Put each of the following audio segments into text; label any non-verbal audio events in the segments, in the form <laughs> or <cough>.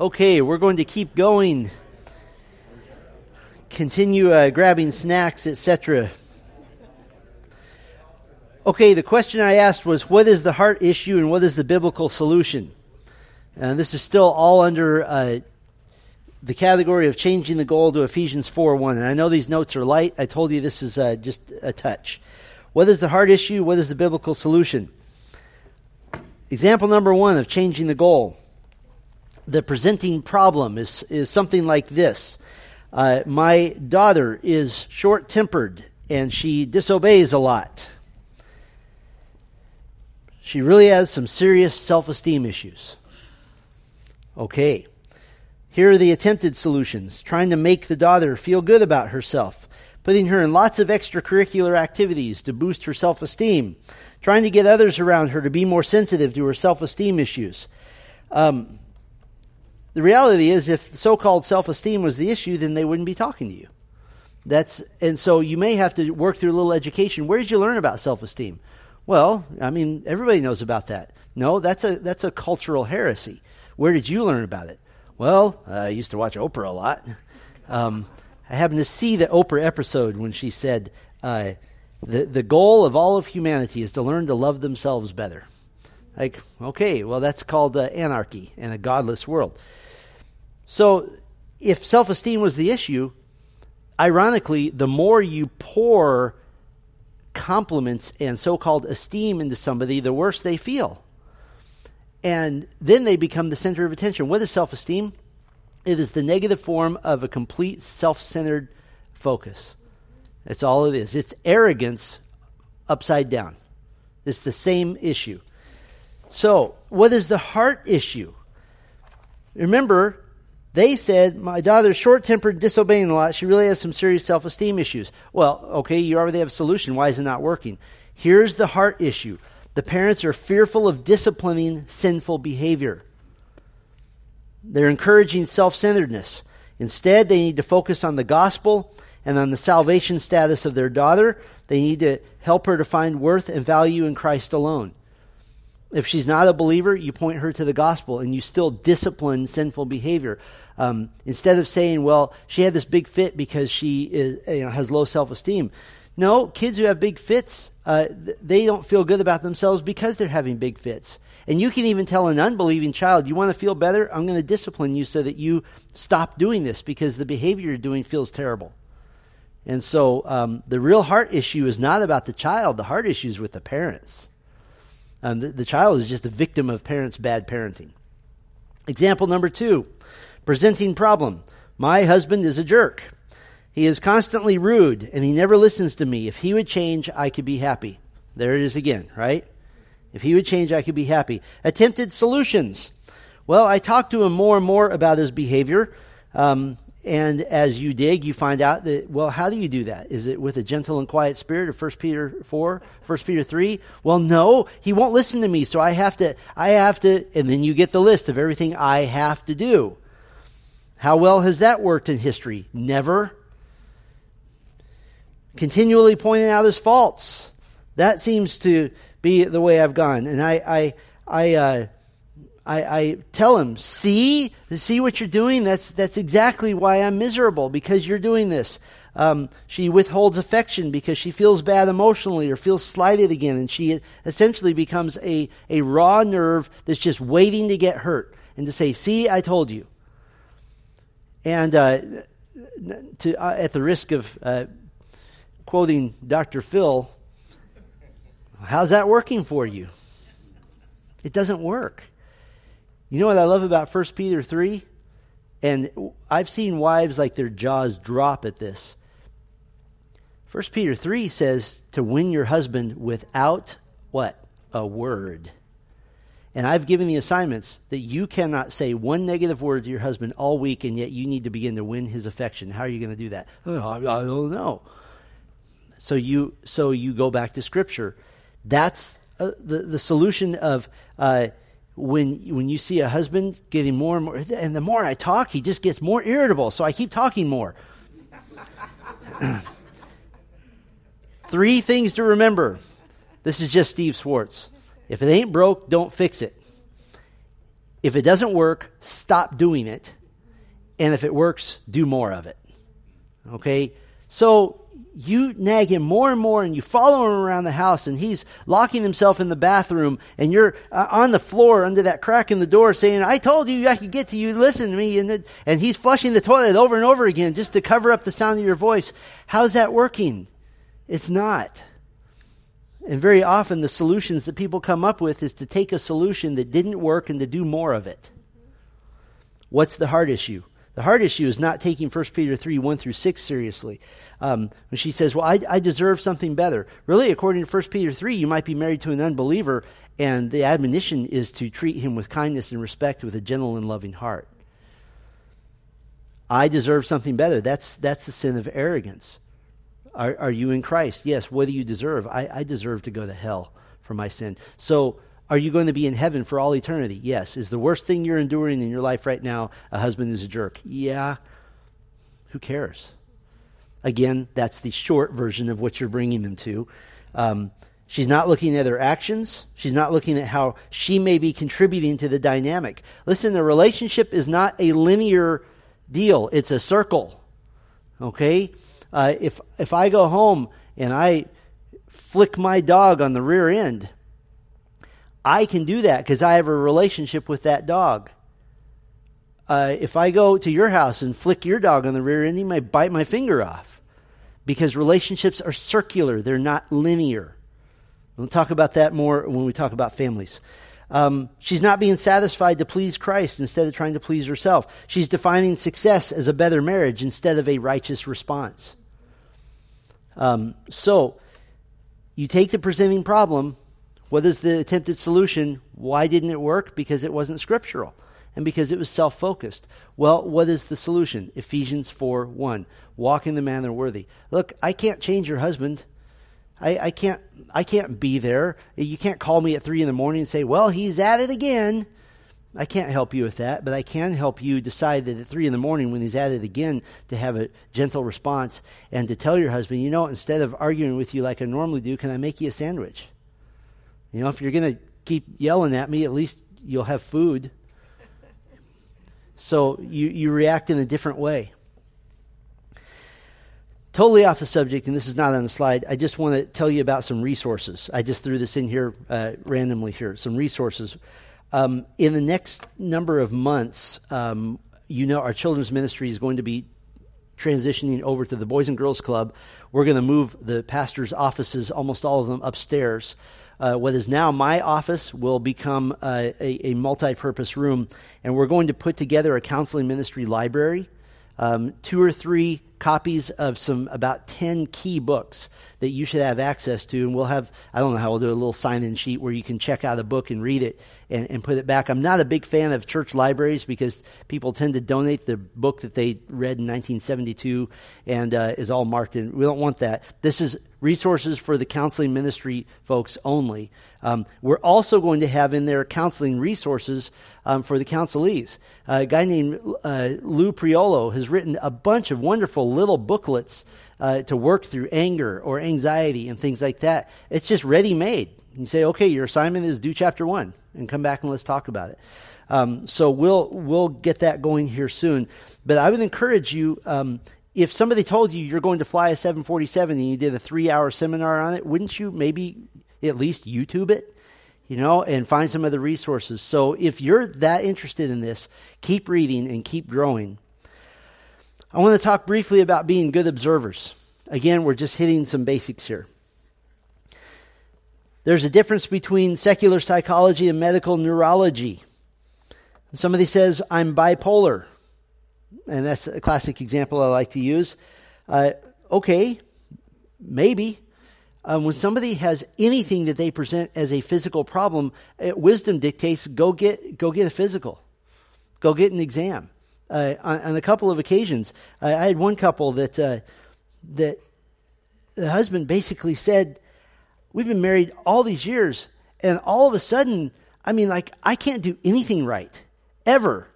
Okay, we're going to keep going. Continue uh, grabbing snacks, etc. Okay, the question I asked was what is the heart issue and what is the biblical solution? And this is still all under uh, the category of changing the goal to Ephesians 4 1. And I know these notes are light. I told you this is uh, just a touch. What is the heart issue? What is the biblical solution? Example number one of changing the goal. The presenting problem is, is something like this. Uh, my daughter is short tempered and she disobeys a lot. She really has some serious self esteem issues. Okay. Here are the attempted solutions trying to make the daughter feel good about herself, putting her in lots of extracurricular activities to boost her self esteem, trying to get others around her to be more sensitive to her self esteem issues. Um, the reality is, if so called self esteem was the issue, then they wouldn't be talking to you. That's, and so you may have to work through a little education. Where did you learn about self esteem? Well, I mean, everybody knows about that. No, that's a, that's a cultural heresy. Where did you learn about it? Well, I used to watch Oprah a lot. <laughs> Um, I happened to see the Oprah episode when she said, uh, the, the goal of all of humanity is to learn to love themselves better. Like, okay, well, that's called uh, anarchy in a godless world. So, if self esteem was the issue, ironically, the more you pour compliments and so called esteem into somebody, the worse they feel and then they become the center of attention. What is self esteem? It is the negative form of a complete self centered focus. That's all it is. It's arrogance upside down. It's the same issue. So, what is the heart issue? Remember, they said, My daughter's short tempered, disobeying a lot. She really has some serious self esteem issues. Well, okay, you already have a solution. Why is it not working? Here's the heart issue the parents are fearful of disciplining sinful behavior. They're encouraging self centeredness. Instead, they need to focus on the gospel and on the salvation status of their daughter. They need to help her to find worth and value in Christ alone. If she's not a believer, you point her to the gospel and you still discipline sinful behavior. Um, instead of saying, well, she had this big fit because she is, you know, has low self esteem. No, kids who have big fits, uh, they don't feel good about themselves because they're having big fits. And you can even tell an unbelieving child, you want to feel better? I'm going to discipline you so that you stop doing this because the behavior you're doing feels terrible. And so um, the real heart issue is not about the child, the heart issue is with the parents. Um, the, the child is just a victim of parents' bad parenting. Example number two presenting problem. My husband is a jerk. He is constantly rude and he never listens to me. If he would change, I could be happy. There it is again, right? If he would change, I could be happy. Attempted solutions. Well, I talk to him more and more about his behavior. Um, and as you dig, you find out that, well, how do you do that? Is it with a gentle and quiet spirit of 1 Peter 4, 1 Peter 3? Well, no, he won't listen to me, so I have to, I have to, and then you get the list of everything I have to do. How well has that worked in history? Never continually pointing out his faults. That seems to be the way I've gone. And I, I, I, uh, I, I, tell him, see, see what you're doing. That's that's exactly why I'm miserable because you're doing this. Um, she withholds affection because she feels bad emotionally or feels slighted again, and she essentially becomes a a raw nerve that's just waiting to get hurt and to say, "See, I told you." And uh, to uh, at the risk of uh, quoting Dr. Phil, how's that working for you? It doesn't work. You know what I love about 1 Peter 3? And I've seen wives like their jaws drop at this. 1 Peter 3 says to win your husband without what? A word. And I've given the assignments that you cannot say one negative word to your husband all week, and yet you need to begin to win his affection. How are you going to do that? Oh, I don't know. So you so you go back to Scripture. That's uh, the the solution of uh, when when you see a husband getting more and more, and the more I talk, he just gets more irritable. So I keep talking more. <clears throat> Three things to remember. This is just Steve Swartz. If it ain't broke, don't fix it. If it doesn't work, stop doing it. And if it works, do more of it. Okay? So you nag him more and more and you follow him around the house and he's locking himself in the bathroom and you're uh, on the floor under that crack in the door saying, I told you I could get to you, listen to me. And, and he's flushing the toilet over and over again just to cover up the sound of your voice. How's that working? It's not. And very often the solutions that people come up with is to take a solution that didn't work and to do more of it. What's the heart issue? The hard issue is not taking 1 Peter 3 1 through 6 seriously. Um, when she says, Well, I, I deserve something better. Really, according to 1 Peter 3, you might be married to an unbeliever, and the admonition is to treat him with kindness and respect with a gentle and loving heart. I deserve something better. That's, that's the sin of arrogance. Are, are you in Christ? Yes. What do you deserve? I, I deserve to go to hell for my sin. So are you going to be in heaven for all eternity? Yes. Is the worst thing you're enduring in your life right now a husband who's a jerk? Yeah. Who cares? Again, that's the short version of what you're bringing them to. Um, she's not looking at her actions. She's not looking at how she may be contributing to the dynamic. Listen, the relationship is not a linear deal, it's a circle. Okay? Uh, if, if I go home and I flick my dog on the rear end, I can do that because I have a relationship with that dog. Uh, if I go to your house and flick your dog on the rear end, he might bite my finger off because relationships are circular, they're not linear. We'll talk about that more when we talk about families. Um, she's not being satisfied to please Christ instead of trying to please herself. She's defining success as a better marriage instead of a righteous response. Um, so, you take the presenting problem what is the attempted solution? Why didn't it work? Because it wasn't scriptural and because it was self focused. Well, what is the solution? Ephesians 4 1. Walk in the manner worthy. Look, I can't change your husband. I, I, can't I can't be there. You can't call me at three in the morning and say, Well, he's at it again. I can't help you with that, but I can help you decide that at three in the morning when he's at it again to have a gentle response and to tell your husband, you know, instead of arguing with you like I normally do, can I make you a sandwich? You know, if you're going to keep yelling at me, at least you'll have food. So you, you react in a different way. Totally off the subject, and this is not on the slide. I just want to tell you about some resources. I just threw this in here uh, randomly here. Some resources. Um, in the next number of months, um, you know, our children's ministry is going to be transitioning over to the Boys and Girls Club. We're going to move the pastor's offices, almost all of them, upstairs uh, what is now my office will become a, a multi purpose room. And we're going to put together a counseling ministry library, um, two or three copies of some about 10 key books that you should have access to. And we'll have, I don't know how we'll do a little sign in sheet where you can check out a book and read it and, and put it back. I'm not a big fan of church libraries because people tend to donate the book that they read in 1972 and uh, is all marked in. We don't want that. This is resources for the counseling ministry folks only. Um, we're also going to have in there counseling resources um, for the counselees. Uh, a guy named uh, Lou Priolo has written a bunch of wonderful little booklets uh, to work through anger or anxiety and things like that. It's just ready made. You say, okay, your assignment is do chapter one, and come back and let's talk about it. Um, so we'll we'll get that going here soon. But I would encourage you. Um, if somebody told you you're going to fly a 747 and you did a three hour seminar on it, wouldn't you maybe at least YouTube it? You know, and find some other resources. So if you're that interested in this, keep reading and keep growing. I want to talk briefly about being good observers. Again, we're just hitting some basics here. There's a difference between secular psychology and medical neurology. Somebody says, I'm bipolar. And that's a classic example I like to use. Uh, okay, maybe. Um, when somebody has anything that they present as a physical problem, uh, wisdom dictates go get, go get a physical, go get an exam uh, on, on, a couple of occasions. I, I had one couple that uh, that the husband basically said, "We've been married all these years, and all of a sudden, I mean, like I can't do anything right ever."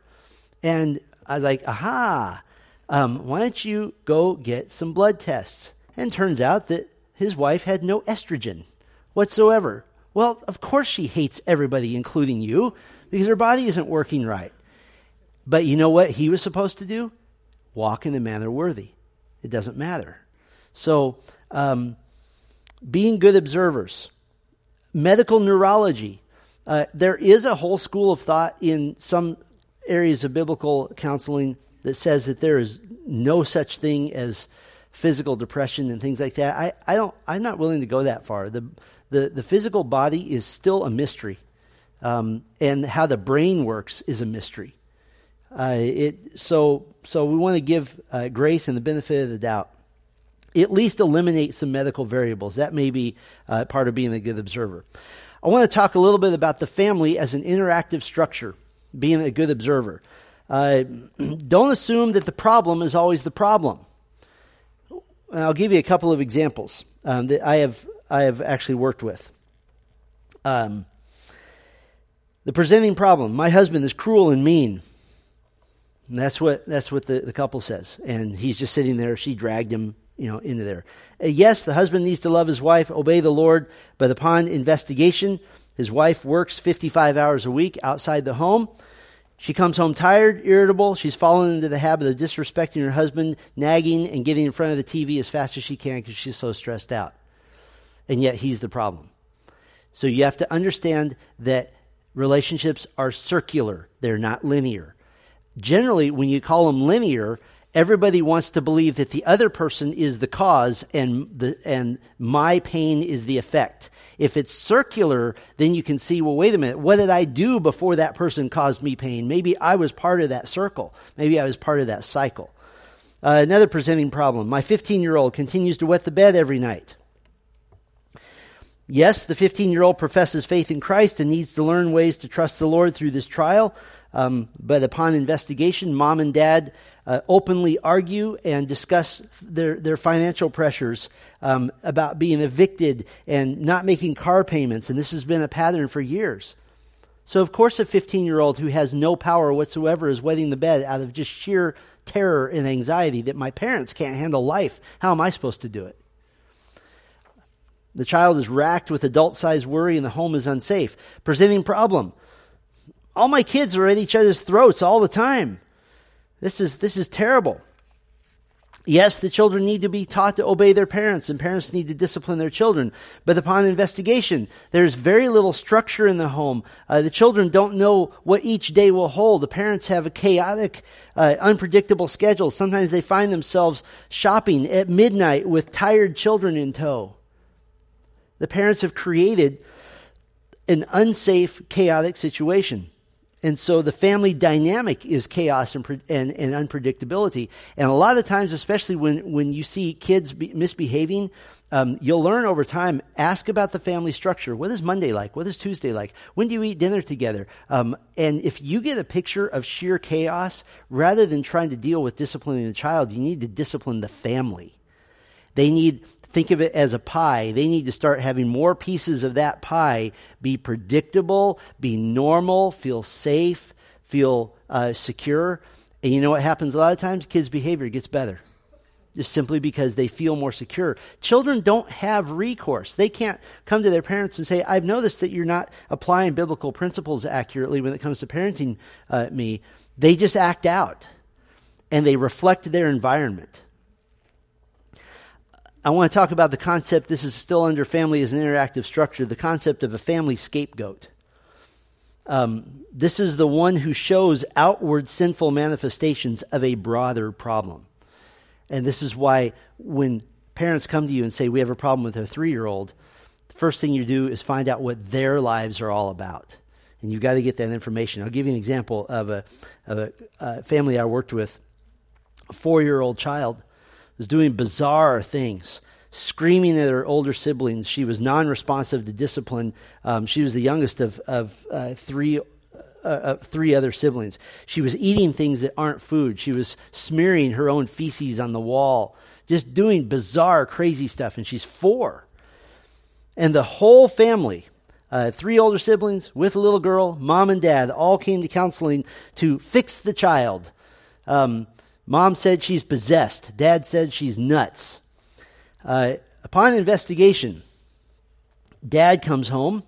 And I was like, "Aha! Um, why don't you go get some blood tests?" And turns out that his wife had no estrogen whatsoever. Well, of course she hates everybody, including you because her body isn't working right. But you know what he was supposed to do? Walk in the manner worthy. It doesn't matter. So, um, being good observers, medical neurology. Uh, there is a whole school of thought in some areas of biblical counseling that says that there is no such thing as physical depression and things like that. I, I don't, I'm not willing to go that far. The, the, the physical body is still a mystery. Um, and how the brain works is a mystery. Uh, it, so, so we want to give uh, grace and the benefit of the doubt. At least eliminate some medical variables. That may be uh, part of being a good observer. I want to talk a little bit about the family as an interactive structure, being a good observer. Uh, <clears throat> don't assume that the problem is always the problem. I'll give you a couple of examples um, that I have I have actually worked with. Um, the presenting problem: my husband is cruel and mean. And that's what that's what the, the couple says, and he's just sitting there. She dragged him, you know, into there. Uh, yes, the husband needs to love his wife, obey the Lord, but upon investigation, his wife works 55 hours a week outside the home. She comes home tired, irritable. She's fallen into the habit of disrespecting her husband, nagging, and getting in front of the TV as fast as she can because she's so stressed out. And yet he's the problem. So you have to understand that relationships are circular, they're not linear. Generally, when you call them linear, everybody wants to believe that the other person is the cause and the and my pain is the effect. If it's circular, then you can see, well, wait a minute, what did I do before that person caused me pain? Maybe I was part of that circle. Maybe I was part of that cycle. Uh, another presenting problem. My 15 year old continues to wet the bed every night. Yes, the 15 year old professes faith in Christ and needs to learn ways to trust the Lord through this trial. Um, but upon investigation, mom and dad uh, openly argue and discuss their, their financial pressures um, about being evicted and not making car payments. And this has been a pattern for years. So, of course, a 15 year old who has no power whatsoever is wetting the bed out of just sheer terror and anxiety that my parents can't handle life. How am I supposed to do it? The child is racked with adult sized worry and the home is unsafe. Presenting problem. All my kids are at each other's throats all the time. This is, this is terrible. Yes, the children need to be taught to obey their parents, and parents need to discipline their children. But upon investigation, there's very little structure in the home. Uh, the children don't know what each day will hold. The parents have a chaotic, uh, unpredictable schedule. Sometimes they find themselves shopping at midnight with tired children in tow. The parents have created an unsafe, chaotic situation. And so the family dynamic is chaos and, and, and, unpredictability. And a lot of times, especially when, when you see kids be, misbehaving, um, you'll learn over time. Ask about the family structure. What is Monday like? What is Tuesday like? When do you eat dinner together? Um, and if you get a picture of sheer chaos, rather than trying to deal with disciplining the child, you need to discipline the family. They need think of it as a pie. They need to start having more pieces of that pie be predictable, be normal, feel safe, feel uh, secure. And you know what happens a lot of times? Kids' behavior gets better. Just simply because they feel more secure. Children don't have recourse. They can't come to their parents and say, I've noticed that you're not applying biblical principles accurately when it comes to parenting uh, me. They just act out and they reflect their environment. I want to talk about the concept, this is still under family as an interactive structure, the concept of a family scapegoat. Um, this is the one who shows outward sinful manifestations of a broader problem. And this is why when parents come to you and say, We have a problem with our three year old, the first thing you do is find out what their lives are all about. And you've got to get that information. I'll give you an example of a, of a, a family I worked with. A four year old child was doing bizarre things, screaming at her older siblings. She was non responsive to discipline. Um, she was the youngest of, of uh, three. Uh, uh, three other siblings. She was eating things that aren't food. She was smearing her own feces on the wall, just doing bizarre, crazy stuff. And she's four. And the whole family, uh, three older siblings with a little girl, mom and dad, all came to counseling to fix the child. Um, Mom said she's possessed. Dad said she's nuts. Uh, upon investigation, dad comes home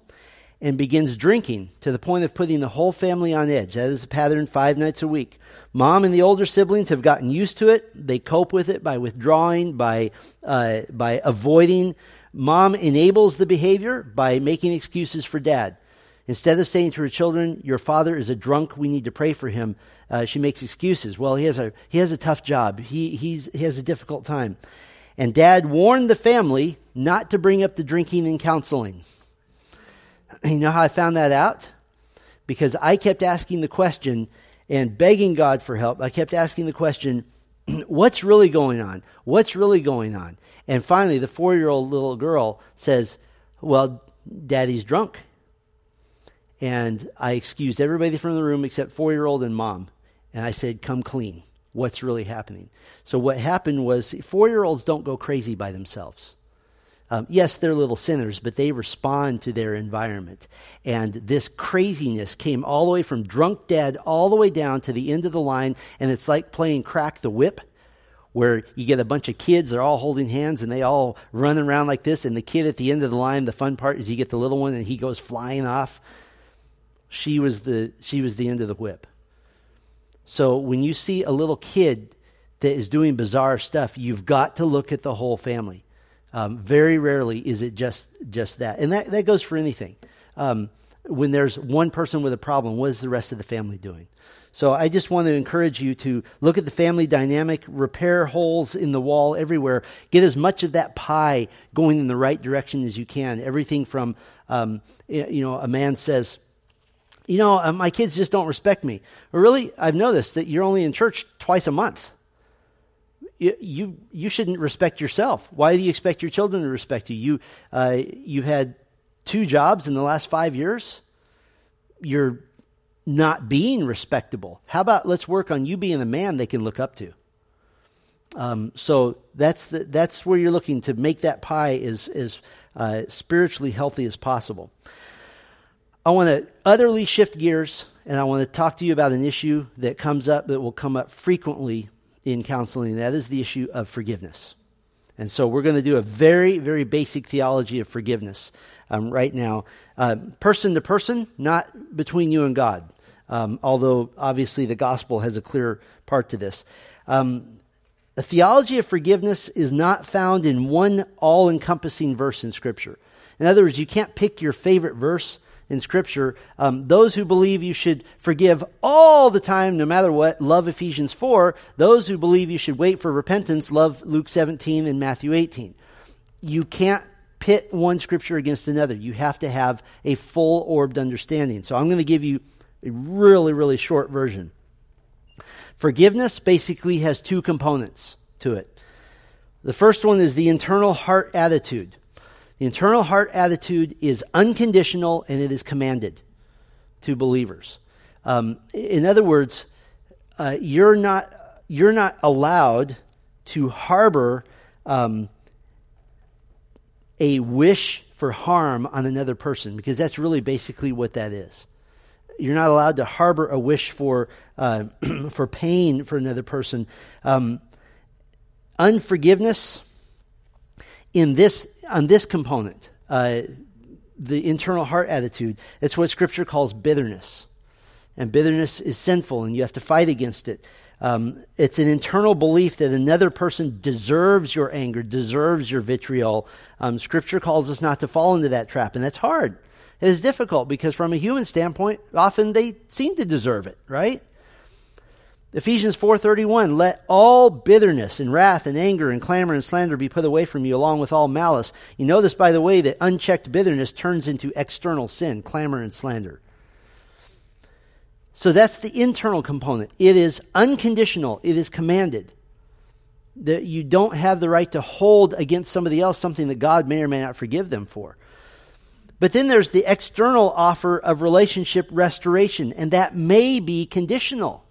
and begins drinking to the point of putting the whole family on edge. That is a pattern five nights a week. Mom and the older siblings have gotten used to it. They cope with it by withdrawing, by, uh, by avoiding. Mom enables the behavior by making excuses for dad. Instead of saying to her children, Your father is a drunk, we need to pray for him, uh, she makes excuses. Well, he has, a, he has a tough job, he, he's, he has a difficult time. And dad warned the family not to bring up the drinking and counseling. <clears throat> You know how I found that out? Because I kept asking the question and begging God for help. I kept asking the question, <clears throat> what's really going on? What's really going on? And finally, the four year old little girl says, Well, daddy's drunk. And I excused everybody from the room except four year old and mom. And I said, Come clean. What's really happening? So, what happened was four year olds don't go crazy by themselves. Um, yes, they're little sinners, but they respond to their environment. And this craziness came all the way from drunk dad all the way down to the end of the line. And it's like playing crack the whip, where you get a bunch of kids, they're all holding hands and they all run around like this. And the kid at the end of the line, the fun part is you get the little one and he goes flying off. She was the, she was the end of the whip. So when you see a little kid that is doing bizarre stuff, you've got to look at the whole family. Um, very rarely is it just just that, and that that goes for anything. Um, when there's one person with a problem, what is the rest of the family doing? So I just want to encourage you to look at the family dynamic, repair holes in the wall everywhere, get as much of that pie going in the right direction as you can. Everything from, um, you know, a man says, you know, uh, my kids just don't respect me. Or really, I've noticed that you're only in church twice a month you, you, shouldn't respect yourself. Why do you expect your children to respect you? You, uh, you've had two jobs in the last five years. You're not being respectable. How about let's work on you being a man they can look up to? Um, so that's the, that's where you're looking to make that pie as as uh, spiritually healthy as possible. I want to utterly shift gears, and I want to talk to you about an issue that comes up that will come up frequently in counseling, that is the issue of forgiveness. And so we're going to do a very, very basic theology of forgiveness um, right now, uh, person to person, not between you and God. Um, although obviously the gospel has a clear part to this. Um, the theology of forgiveness is not found in one all encompassing verse in Scripture. In other words, you can't pick your favorite verse in Scripture. Um, those who believe you should forgive all the time, no matter what, love Ephesians 4. Those who believe you should wait for repentance, love Luke 17 and Matthew 18. You can't pit one Scripture against another. You have to have a full orbed understanding. So I'm going to give you a really, really short version. Forgiveness basically has two components to it. The first one is the internal heart attitude. The internal heart attitude is unconditional and it is commanded to believers. Um, in other words, uh, you're not you're not allowed to harbor um, a wish for harm on another person because that's really basically what that is. You're not allowed to harbor a wish for uh, <clears throat> for pain for another person. Um, unforgiveness in this on this component, uh, the internal heart attitude, it's what Scripture calls bitterness. And bitterness is sinful, and you have to fight against it. Um, it's an internal belief that another person deserves your anger, deserves your vitriol. Um, scripture calls us not to fall into that trap, and that's hard. It is difficult because, from a human standpoint, often they seem to deserve it, right? Ephesians 4:31 Let all bitterness and wrath and anger and clamor and slander be put away from you along with all malice. You know this by the way that unchecked bitterness turns into external sin, clamor and slander. So that's the internal component. It is unconditional, it is commanded. That you don't have the right to hold against somebody else something that God may or may not forgive them for. But then there's the external offer of relationship restoration, and that may be conditional.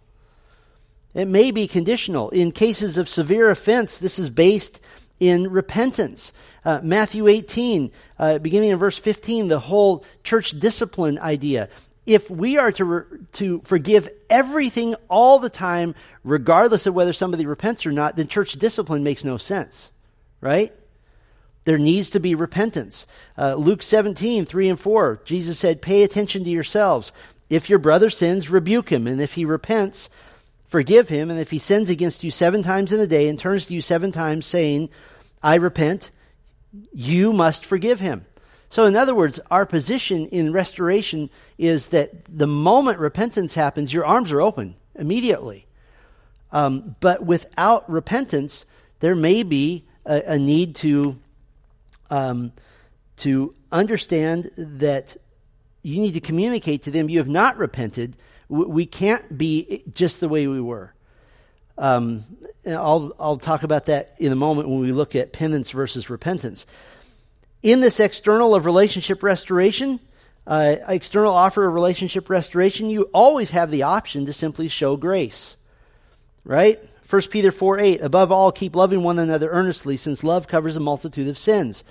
It may be conditional. In cases of severe offense, this is based in repentance. Uh, Matthew 18, uh, beginning in verse 15, the whole church discipline idea. If we are to, re- to forgive everything all the time, regardless of whether somebody repents or not, then church discipline makes no sense, right? There needs to be repentance. Uh, Luke 17, 3 and 4, Jesus said, Pay attention to yourselves. If your brother sins, rebuke him. And if he repents, forgive him. And if he sins against you seven times in a day and turns to you seven times, saying, I repent, you must forgive him. So, in other words, our position in restoration is that the moment repentance happens, your arms are open immediately. Um, but without repentance, there may be a, a need to um, to understand that you need to communicate to them you have not repented. We can't be just the way we were. Um, I'll, I'll talk about that in a moment when we look at penance versus repentance. In this external of relationship restoration, uh, external offer of relationship restoration, you always have the option to simply show grace. Right? 1 Peter 4 8, above all, keep loving one another earnestly, since love covers a multitude of sins.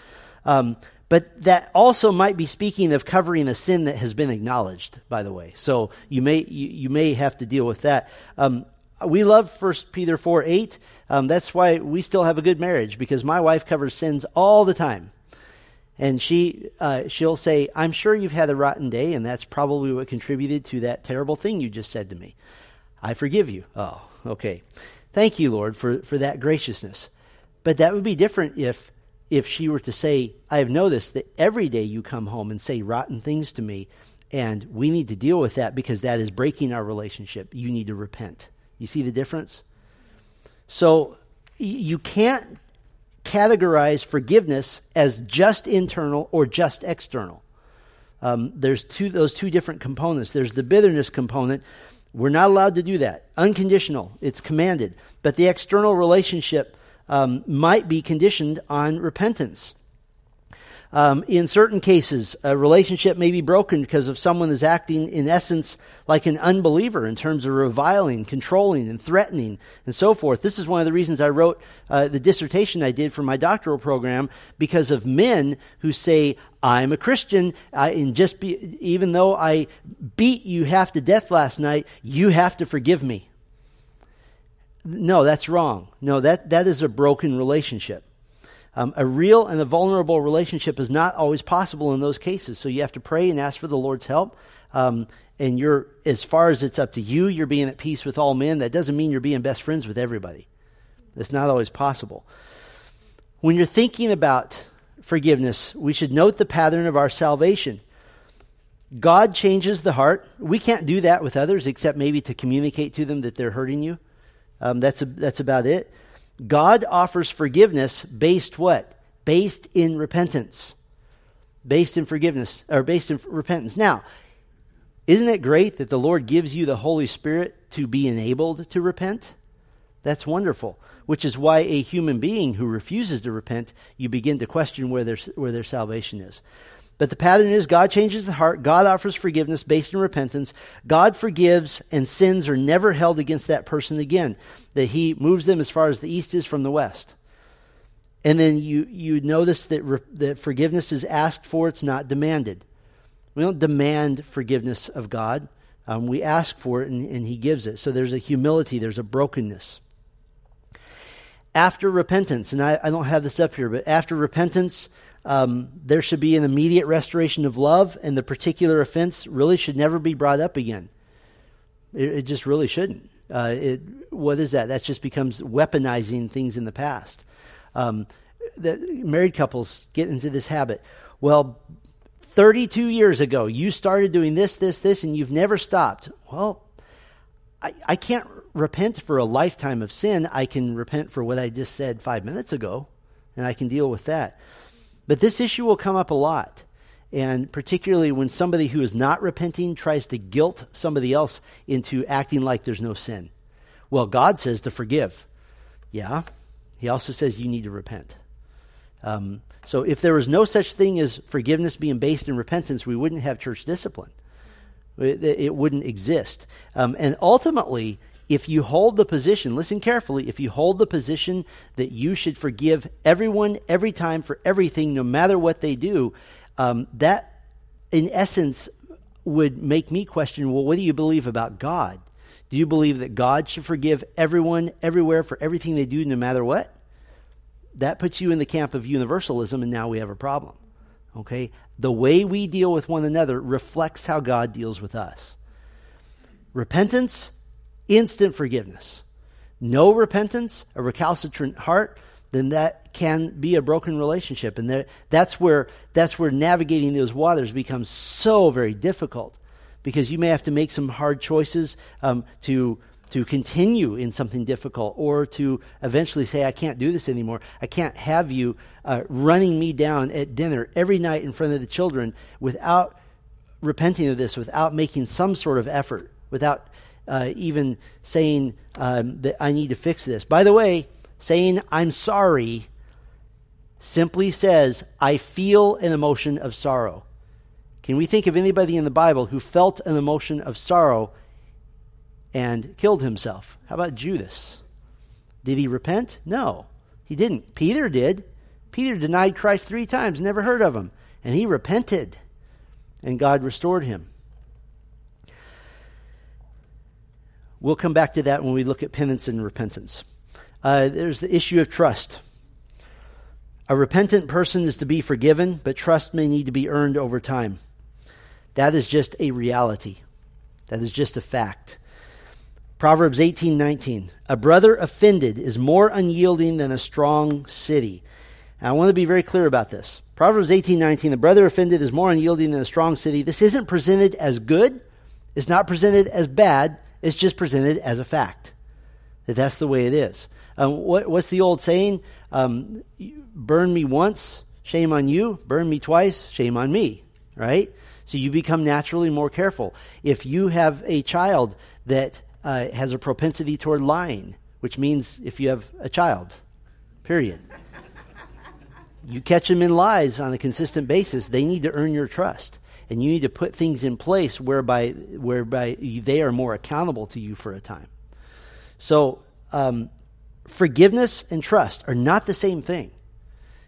Um, but that also might be speaking of covering a sin that has been acknowledged, by the way. So you may, you, you may have to deal with that. Um, we love 1 Peter 4 8. Um, that's why we still have a good marriage, because my wife covers sins all the time. And she, uh, she'll say, I'm sure you've had a rotten day, and that's probably what contributed to that terrible thing you just said to me. I forgive you. Oh, okay. Thank you, Lord, for, for that graciousness. But that would be different if, if she were to say, I have noticed that every day you come home and say rotten things to me, and we need to deal with that because that is breaking our relationship. You need to repent. You see the difference? So you can't categorize forgiveness as just internal or just external. Um, there's two, those two different components. There's the bitterness component, we're not allowed to do that. Unconditional. It's commanded. But the external relationship um, might be conditioned on repentance. Um, in certain cases, a relationship may be broken because of someone is acting, in essence, like an unbeliever in terms of reviling, controlling, and threatening, and so forth. This is one of the reasons I wrote uh, the dissertation I did for my doctoral program because of men who say, "I'm a Christian, I, and just be, even though I beat you half to death last night, you have to forgive me." No, that's wrong. No, that that is a broken relationship. Um, a real and a vulnerable relationship is not always possible in those cases. So you have to pray and ask for the Lord's help. Um, and you're, as far as it's up to you, you're being at peace with all men. That doesn't mean you're being best friends with everybody. It's not always possible. When you're thinking about forgiveness, we should note the pattern of our salvation. God changes the heart. We can't do that with others except maybe to communicate to them that they're hurting you. Um, that's, a, that's about it. God offers forgiveness based what? Based in repentance. Based in forgiveness, or based in repentance. Now, isn't it great that the Lord gives you the Holy Spirit to be enabled to repent? That's wonderful. Which is why a human being who refuses to repent, you begin to question where their, where their salvation is. But the pattern is God changes the heart, God offers forgiveness based in repentance, God forgives, and sins are never held against that person again. That He moves them as far as the east is from the west. And then you, you notice that, re, that forgiveness is asked for, it's not demanded. We don't demand forgiveness of God. Um, we ask for it and, and He gives it. So there's a humility, there's a brokenness. After repentance, and I, I don't have this up here, but after repentance, um, there should be an immediate restoration of love, and the particular offense really should never be brought up again. It, it just really shouldn't. Uh, it, what is that? That just becomes weaponizing things in the past. Um, the married couples get into this habit. Well, 32 years ago, you started doing this, this, this, and you've never stopped. Well, I, I can't repent for a lifetime of sin. I can repent for what I just said five minutes ago, and I can deal with that. But this issue will come up a lot. And particularly when somebody who is not repenting tries to guilt somebody else into acting like there's no sin. Well, God says to forgive. Yeah. He also says you need to repent. Um, so if there was no such thing as forgiveness being based in repentance, we wouldn't have church discipline. It, it wouldn't exist. Um, and ultimately, if you hold the position, listen carefully, if you hold the position that you should forgive everyone every time for everything, no matter what they do, um, that in essence would make me question well, what do you believe about God? Do you believe that God should forgive everyone everywhere for everything they do, no matter what? that puts you in the camp of universalism, and now we have a problem. Okay? The way we deal with one another reflects how God deals with us. Repentance, instant forgiveness. No repentance, a recalcitrant heart, then that can be a broken relationship. And there, that's, where, that's where navigating those waters becomes so very difficult because you may have to make some hard choices um, to to continue in something difficult or to eventually say, I can't do this anymore. I can't have you uh, running me down at dinner every night in front of the children without repenting of this, without making some sort of effort, without uh, even saying um, that I need to fix this. By the way, saying I'm sorry simply says, I feel an emotion of sorrow. Can we think of anybody in the Bible who felt an emotion of sorrow and killed himself. How about Judas? Did he repent? No, he didn't. Peter did. Peter denied Christ three times, never heard of him. And he repented, and God restored him. We'll come back to that when we look at penance and repentance. Uh, there's the issue of trust. A repentant person is to be forgiven, but trust may need to be earned over time. That is just a reality. That is just a fact. Proverbs 18:19 A brother offended is more unyielding than a strong city. I want to be very clear about this. Proverbs 18:19 A brother offended is more unyielding than a strong city. This isn't presented as good, it's not presented as bad, it's just presented as a fact. That that's the way it is. Um, what, what's the old saying? Um, burn me once, shame on you. Burn me twice, shame on me. Right? So you become naturally more careful. If you have a child that uh, has a propensity toward lying, which means if you have a child, period. you catch them in lies on a consistent basis, they need to earn your trust. And you need to put things in place whereby, whereby they are more accountable to you for a time. So, um, forgiveness and trust are not the same thing.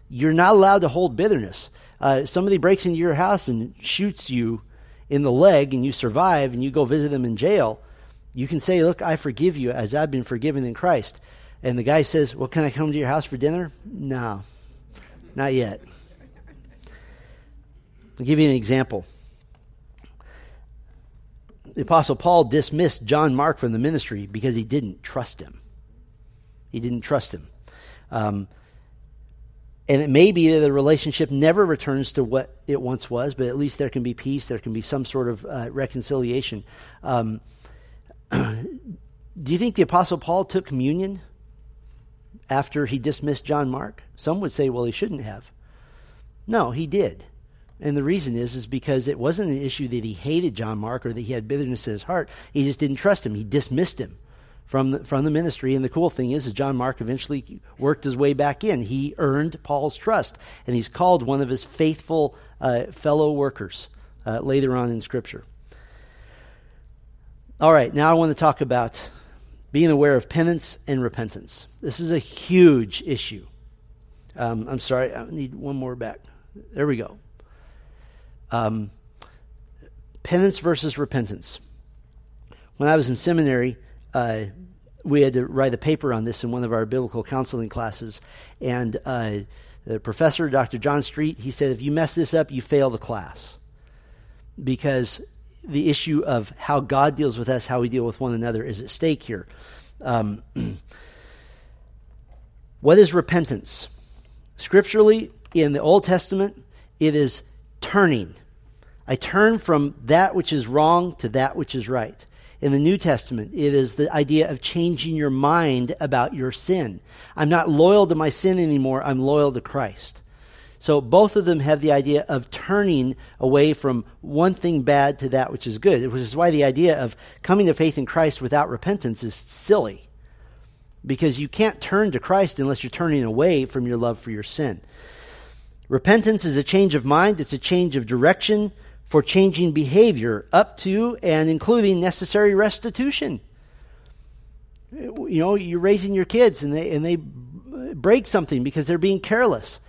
You're not allowed to hold bitterness. Uh, somebody breaks into your house and shoots you in the leg, and you survive, and you go visit them in jail you can say, Look, I forgive you as I've been forgiven in Christ. And the guy says, Well, can I come to your house for dinner? No, not yet. I'll give you an example. The Apostle Paul dismissed John Mark from the ministry because he didn't trust him. He didn't trust him. Um, and it may be that the relationship never returns to what it once was, but at least there can be peace. There can be some sort of uh, reconciliation. Um, <clears throat> do you think the Apostle Paul took communion after he dismissed John Mark? Some would say, well, he shouldn't have. No, he did. And the reason is, is because it wasn't an issue that he hated John Mark or that he had bitterness in his heart. He just didn't trust him. He dismissed him from the, from the ministry. And the cool thing is, is John Mark eventually worked his way back in. He earned Paul's trust, and he's called one of his faithful uh, fellow workers uh, later on in Scripture. All right, now I want to talk about being aware of penance and repentance. This is a huge issue. Um, I'm sorry, I need one more back. There we go. Um, penance versus repentance. When I was in seminary, uh, we had to write a paper on this in one of our biblical counseling classes, and uh, the professor, Dr. John Street, he said, "If you mess this up, you fail the class." Because the issue of how God deals with us, how we deal with one another, is at stake here. Um, <clears throat> what is repentance? Scripturally, in the Old Testament, it is turning. I turn from that which is wrong to that which is right. In the New Testament, it is the idea of changing your mind about your sin. I'm not loyal to my sin anymore, I'm loyal to Christ. So both of them have the idea of turning away from one thing bad to that which is good, which is why the idea of coming to faith in Christ without repentance is silly. Because you can't turn to Christ unless you're turning away from your love for your sin. Repentance is a change of mind, it's a change of direction for changing behavior up to and including necessary restitution. You know, you're raising your kids and they and they break something because they're being careless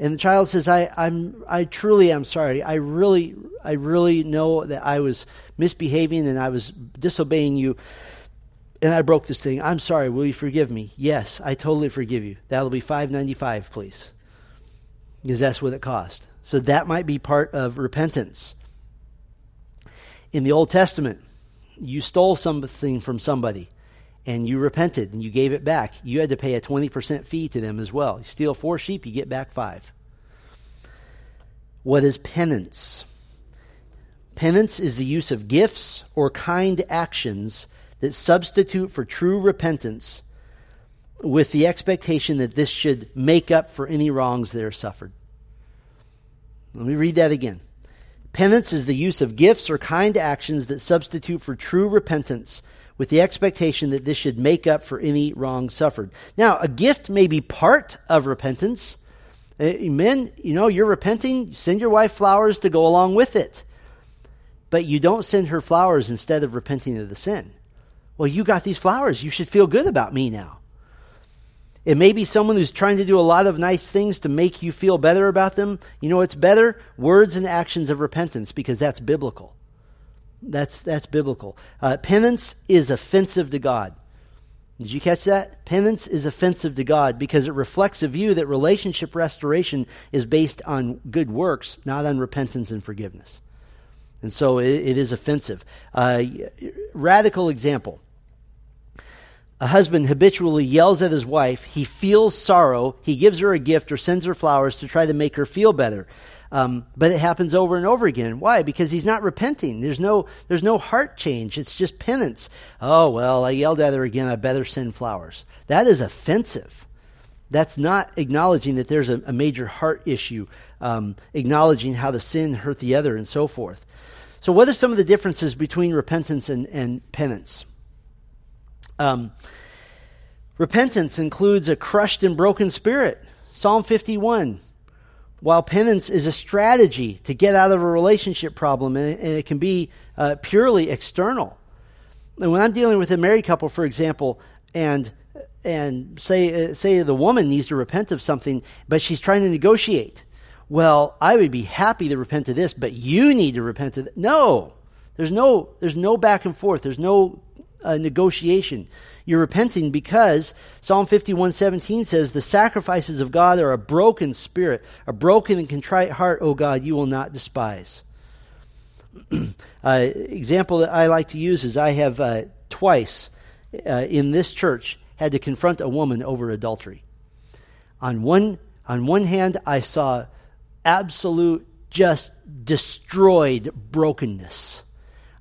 and the child says, I, I'm, I truly am sorry. I really, I really know that I was misbehaving and I was disobeying you. and I broke this thing. I'm sorry. Will you forgive me? Yes, I totally forgive you. That'll be five ninety five, please, because that's what it cost. So that might be part of repentance. In the Old Testament, you stole something from somebody and you repented and you gave it back. You had to pay a 20% fee to them as well. You steal four sheep, you get back five. What is penance? Penance is the use of gifts or kind actions that substitute for true repentance with the expectation that this should make up for any wrongs that are suffered. Let me read that again. Penance is the use of gifts or kind actions that substitute for true repentance with the expectation that this should make up for any wrong suffered. Now, a gift may be part of repentance. Uh, men, you know, you're repenting, send your wife flowers to go along with it. But you don't send her flowers instead of repenting of the sin. Well, you got these flowers. You should feel good about me now. It may be someone who's trying to do a lot of nice things to make you feel better about them. You know it's better? Words and actions of repentance, because that's biblical. That's, that's biblical. Uh, penance is offensive to God. Did you catch that? Penance is offensive to God because it reflects a view that relationship restoration is based on good works, not on repentance and forgiveness. And so it, it is offensive. Uh, radical example a husband habitually yells at his wife. He feels sorrow. He gives her a gift or sends her flowers to try to make her feel better. Um, but it happens over and over again. Why? Because he's not repenting. There's no, there's no heart change. It's just penance. Oh, well, I yelled at her again. I better send flowers. That is offensive. That's not acknowledging that there's a, a major heart issue, um, acknowledging how the sin hurt the other and so forth. So, what are some of the differences between repentance and, and penance? Um, repentance includes a crushed and broken spirit. Psalm 51. While penance is a strategy to get out of a relationship problem, and it, and it can be uh, purely external. And when I'm dealing with a married couple, for example, and and say uh, say the woman needs to repent of something, but she's trying to negotiate. Well, I would be happy to repent of this, but you need to repent of that. No, there's no there's no back and forth. There's no negotiation. You're repenting because Psalm 51:17 says, "The sacrifices of God are a broken spirit, a broken and contrite heart, O God, you will not despise." <clears throat> uh, example that I like to use is I have uh, twice uh, in this church had to confront a woman over adultery. On one on one hand, I saw absolute just destroyed brokenness.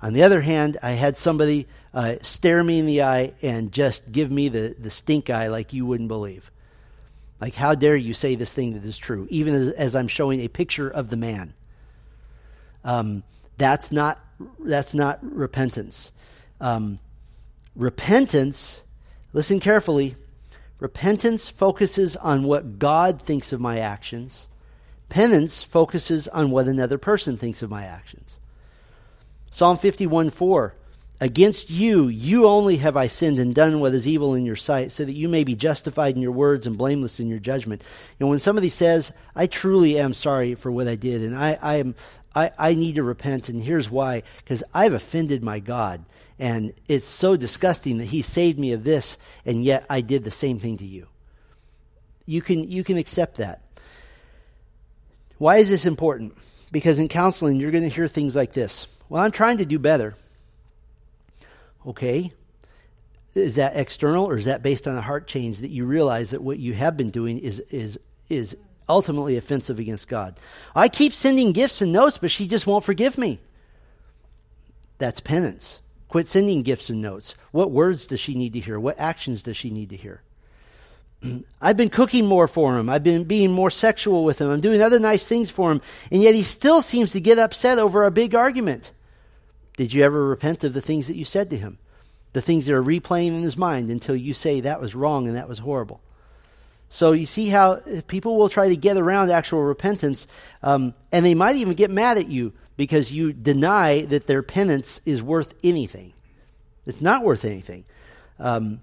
On the other hand, I had somebody uh, stare me in the eye and just give me the, the stink eye like you wouldn't believe. Like, how dare you say this thing that is true, even as, as I'm showing a picture of the man? Um, that's not that's not repentance. Um, repentance, listen carefully. Repentance focuses on what God thinks of my actions. Penance focuses on what another person thinks of my actions. Psalm 51 4. Against you, you only have I sinned and done what is evil in your sight, so that you may be justified in your words and blameless in your judgment. You know, when somebody says, I truly am sorry for what I did, and I, I am I, I need to repent, and here's why. Because I've offended my God, and it's so disgusting that He saved me of this, and yet I did the same thing to you. You can you can accept that. Why is this important? Because in counseling, you're going to hear things like this. Well, I'm trying to do better. Okay. Is that external or is that based on a heart change that you realize that what you have been doing is, is, is ultimately offensive against God? I keep sending gifts and notes, but she just won't forgive me. That's penance. Quit sending gifts and notes. What words does she need to hear? What actions does she need to hear? <clears throat> I've been cooking more for him. I've been being more sexual with him. I'm doing other nice things for him. And yet he still seems to get upset over a big argument. Did you ever repent of the things that you said to him? The things that are replaying in his mind until you say that was wrong and that was horrible. So you see how people will try to get around actual repentance, um, and they might even get mad at you because you deny that their penance is worth anything. It's not worth anything. Um,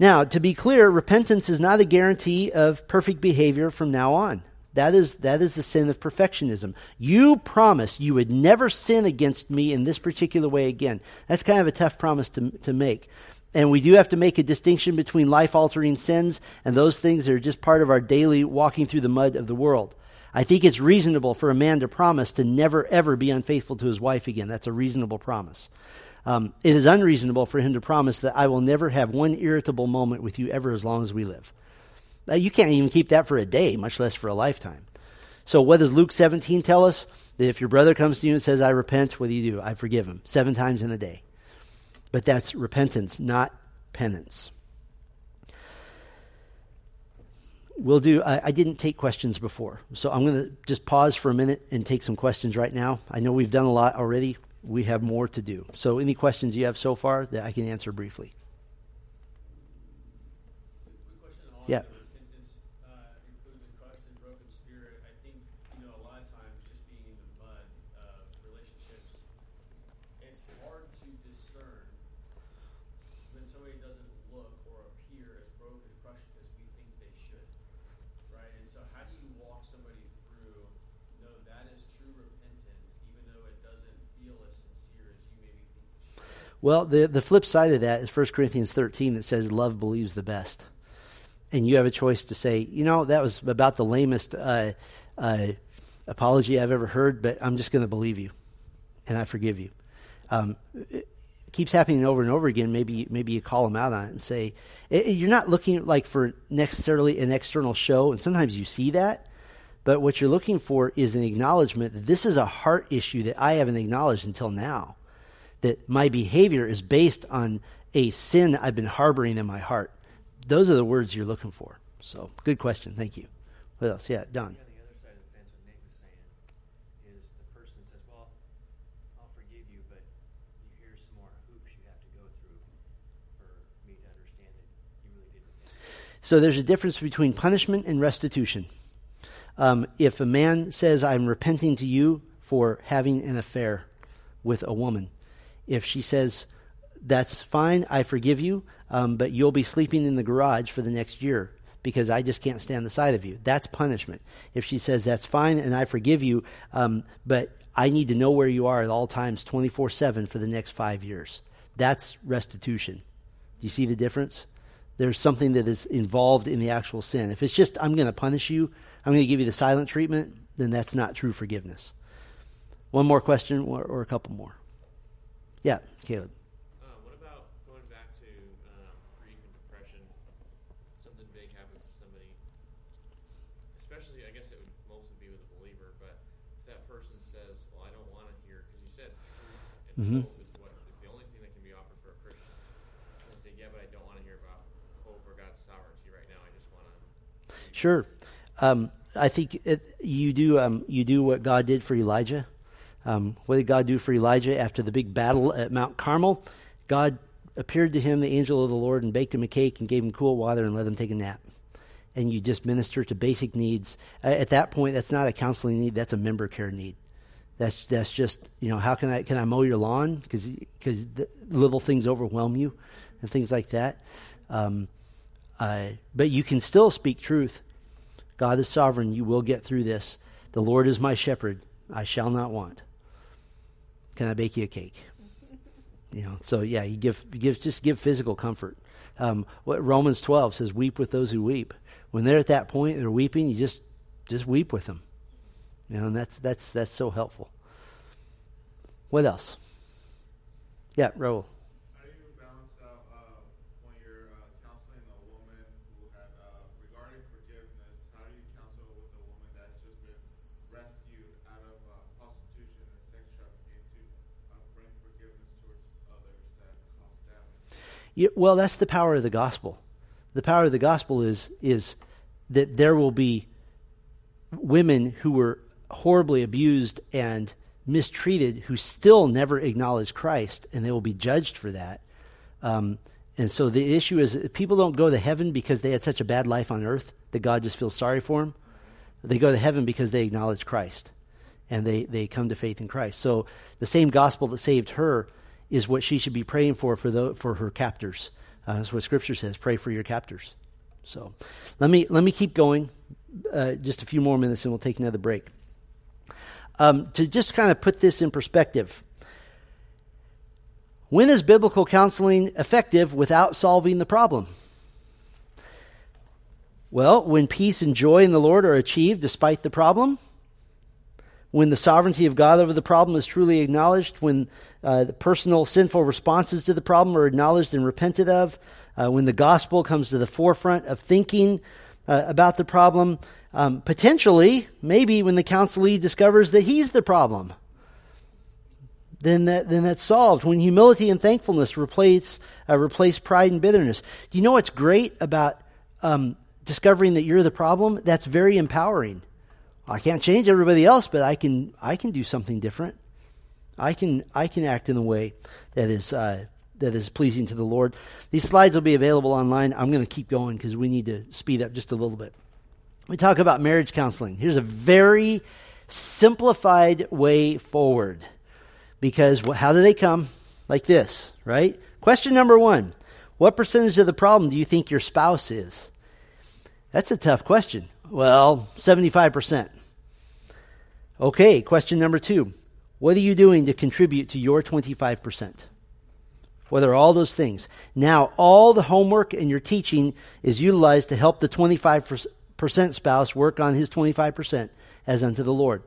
now, to be clear, repentance is not a guarantee of perfect behavior from now on. That is, that is the sin of perfectionism. You promised you would never sin against me in this particular way again. That's kind of a tough promise to, to make. And we do have to make a distinction between life altering sins and those things that are just part of our daily walking through the mud of the world. I think it's reasonable for a man to promise to never, ever be unfaithful to his wife again. That's a reasonable promise. Um, it is unreasonable for him to promise that I will never have one irritable moment with you ever as long as we live. Now, you can't even keep that for a day, much less for a lifetime. So, what does Luke 17 tell us? That if your brother comes to you and says, I repent, what do you do? I forgive him seven times in a day. But that's repentance, not penance. We'll do, I, I didn't take questions before, so I'm going to just pause for a minute and take some questions right now. I know we've done a lot already. We have more to do. So, any questions you have so far that I can answer briefly? Yeah. Well, the, the flip side of that is 1 Corinthians 13 that says love believes the best. And you have a choice to say, you know, that was about the lamest uh, uh, apology I've ever heard, but I'm just going to believe you and I forgive you. Um, it keeps happening over and over again. Maybe maybe you call them out on it and say, it, you're not looking like for necessarily an external show, and sometimes you see that. But what you're looking for is an acknowledgement that this is a heart issue that I haven't acknowledged until now that my behavior is based on a sin I've been harboring in my heart. Those are the words you're looking for. So, good question. Thank you. What else? Yeah, Don. So there's a difference between punishment and restitution. Um, if a man says, I'm repenting to you for having an affair with a woman, if she says, That's fine, I forgive you, um, but you'll be sleeping in the garage for the next year because I just can't stand the sight of you. That's punishment. If she says, That's fine and I forgive you, um, but I need to know where you are at all times 24 7 for the next five years, that's restitution. Do you see the difference? There's something that is involved in the actual sin. If it's just, I'm going to punish you, I'm going to give you the silent treatment, then that's not true forgiveness. One more question or, or a couple more. Yeah, Caleb. Uh, what about going back to um, grief and depression? Something big happens to somebody, especially I guess it would mostly be with a believer, but if that person says, "Well, I don't want to hear," because you said truth and mm-hmm. hope is what is the only thing that can be offered for a Christian. And they say, "Yeah, but I don't want to hear about hope or God's sovereignty right now. I just want to." Sure. Um, I think it, you do um, you do what God did for Elijah. Um, what did God do for Elijah after the big battle at Mount Carmel? God appeared to him, the angel of the Lord, and baked him a cake and gave him cool water and let him take a nap. And you just minister to basic needs. At that point, that's not a counseling need; that's a member care need. That's that's just you know how can I can I mow your lawn because little things overwhelm you and things like that. Um, uh, but you can still speak truth. God is sovereign. You will get through this. The Lord is my shepherd; I shall not want. Can I bake you a cake? You know, so yeah, you give, give just give physical comfort. Um, what Romans twelve says, "Weep with those who weep." When they're at that point, they're weeping. You just just weep with them. You know, and that's that's that's so helpful. What else? Yeah, Raul. Well, that's the power of the gospel. The power of the gospel is is that there will be women who were horribly abused and mistreated who still never acknowledge Christ, and they will be judged for that. Um, and so the issue is people don't go to heaven because they had such a bad life on earth that God just feels sorry for them. They go to heaven because they acknowledge Christ and they, they come to faith in Christ. So the same gospel that saved her is what she should be praying for for, the, for her captors. Uh, that's what Scripture says. Pray for your captors. So let me let me keep going. Uh, just a few more minutes, and we'll take another break. Um, to just kind of put this in perspective, When is biblical counseling effective without solving the problem? Well, when peace and joy in the Lord are achieved despite the problem, when the sovereignty of God over the problem is truly acknowledged, when uh, the personal sinful responses to the problem are acknowledged and repented of, uh, when the gospel comes to the forefront of thinking uh, about the problem, um, potentially, maybe when the counselee discovers that he's the problem, then that then that's solved. When humility and thankfulness replace uh, replace pride and bitterness. Do you know what's great about um, discovering that you're the problem? That's very empowering. I can't change everybody else, but I can I can do something different. I can I can act in a way that is uh, that is pleasing to the Lord. These slides will be available online. I'm going to keep going because we need to speed up just a little bit. We talk about marriage counseling. Here's a very simplified way forward. Because how do they come? Like this, right? Question number one What percentage of the problem do you think your spouse is? That's a tough question. Well, 75%. Okay, question number two What are you doing to contribute to your 25%? What are all those things? Now, all the homework and your teaching is utilized to help the 25% spouse work on his 25% as unto the Lord.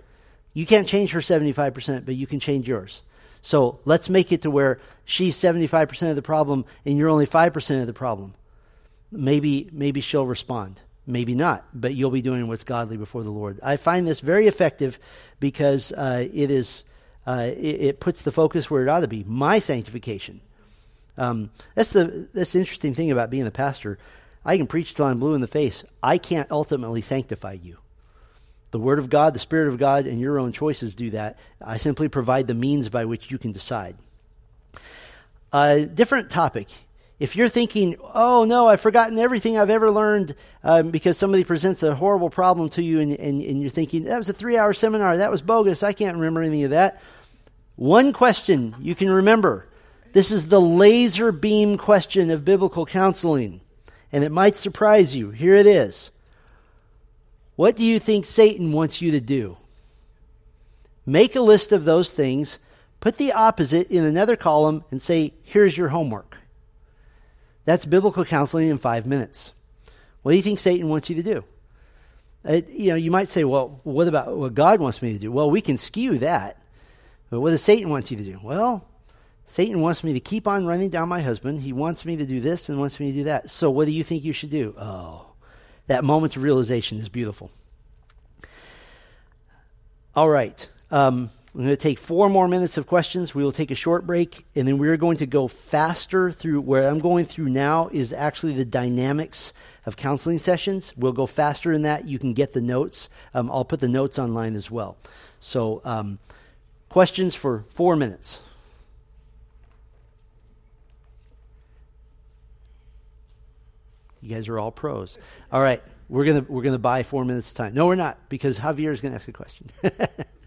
You can't change her 75%, but you can change yours. So let's make it to where she's 75% of the problem and you're only 5% of the problem. Maybe, maybe she'll respond. Maybe not, but you'll be doing what's godly before the Lord. I find this very effective because uh, it is uh, it, it, puts the focus where it ought to be. My sanctification. Um, that's the that's the interesting thing about being a pastor. I can preach till I'm blue in the face. I can't ultimately sanctify you. The Word of God, the Spirit of God, and your own choices do that. I simply provide the means by which you can decide. A different topic. If you're thinking, oh no, I've forgotten everything I've ever learned um, because somebody presents a horrible problem to you and, and, and you're thinking, that was a three hour seminar, that was bogus, I can't remember any of that. One question you can remember. This is the laser beam question of biblical counseling, and it might surprise you. Here it is. What do you think Satan wants you to do? Make a list of those things, put the opposite in another column, and say, here's your homework. That's biblical counseling in five minutes. What do you think Satan wants you to do? It, you know, you might say, well, what about what God wants me to do? Well, we can skew that. But what does Satan want you to do? Well, Satan wants me to keep on running down my husband. He wants me to do this and wants me to do that. So what do you think you should do? Oh, that moment of realization is beautiful. All right. Um, I'm going to take four more minutes of questions. We will take a short break, and then we're going to go faster through where I'm going through now is actually the dynamics of counseling sessions. We'll go faster in that. You can get the notes. Um, I'll put the notes online as well. So, um, questions for four minutes. You guys are all pros. All right, we're gonna we're gonna buy four minutes of time. No, we're not because Javier is gonna ask a question. <laughs>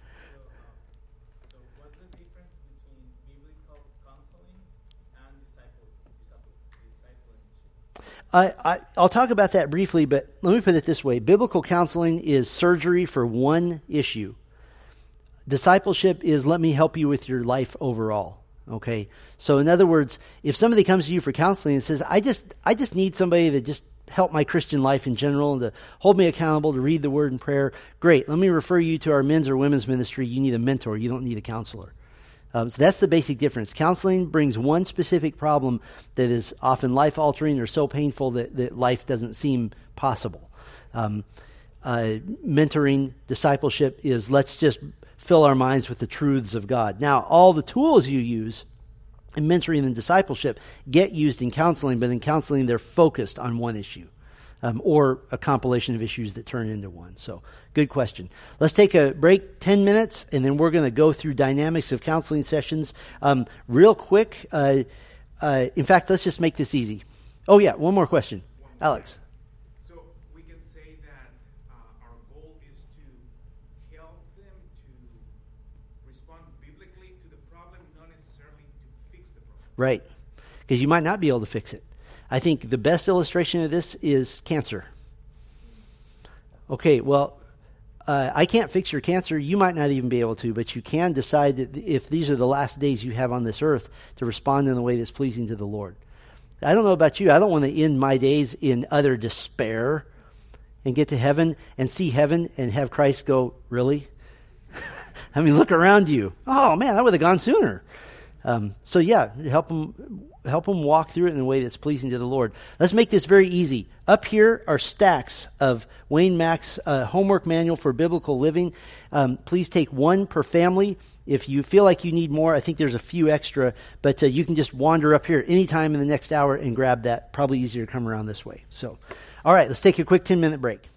I, I, I'll talk about that briefly, but let me put it this way biblical counseling is surgery for one issue. Discipleship is let me help you with your life overall. Okay. So in other words, if somebody comes to you for counseling and says, I just, I just need somebody to just help my Christian life in general and to hold me accountable to read the word and prayer, great. Let me refer you to our men's or women's ministry. You need a mentor. You don't need a counselor. Um, so that's the basic difference. Counseling brings one specific problem that is often life altering or so painful that, that life doesn't seem possible. Um, uh, mentoring, discipleship is let's just fill our minds with the truths of God. Now, all the tools you use in mentoring and discipleship get used in counseling, but in counseling, they're focused on one issue. Um, or a compilation of issues that turn into one. So, good question. Let's take a break, 10 minutes, and then we're going to go through dynamics of counseling sessions. Um, real quick, uh, uh, in fact, let's just make this easy. Oh, yeah, one more question. Alex. So we can say that uh, our goal is to help them to respond biblically to the problem, not necessarily to fix the problem. Right. Because you might not be able to fix it. I think the best illustration of this is cancer. Okay, well, uh, I can't fix your cancer. You might not even be able to, but you can decide that if these are the last days you have on this earth to respond in a way that's pleasing to the Lord. I don't know about you. I don't want to end my days in utter despair and get to heaven and see heaven and have Christ go, Really? <laughs> I mean, look around you. Oh, man, I would have gone sooner. Um, so, yeah, help them, help them walk through it in a way that's pleasing to the Lord. Let's make this very easy. Up here are stacks of Wayne Mack's uh, homework manual for biblical living. Um, please take one per family. If you feel like you need more, I think there's a few extra, but uh, you can just wander up here anytime in the next hour and grab that. Probably easier to come around this way. So, all right, let's take a quick 10 minute break.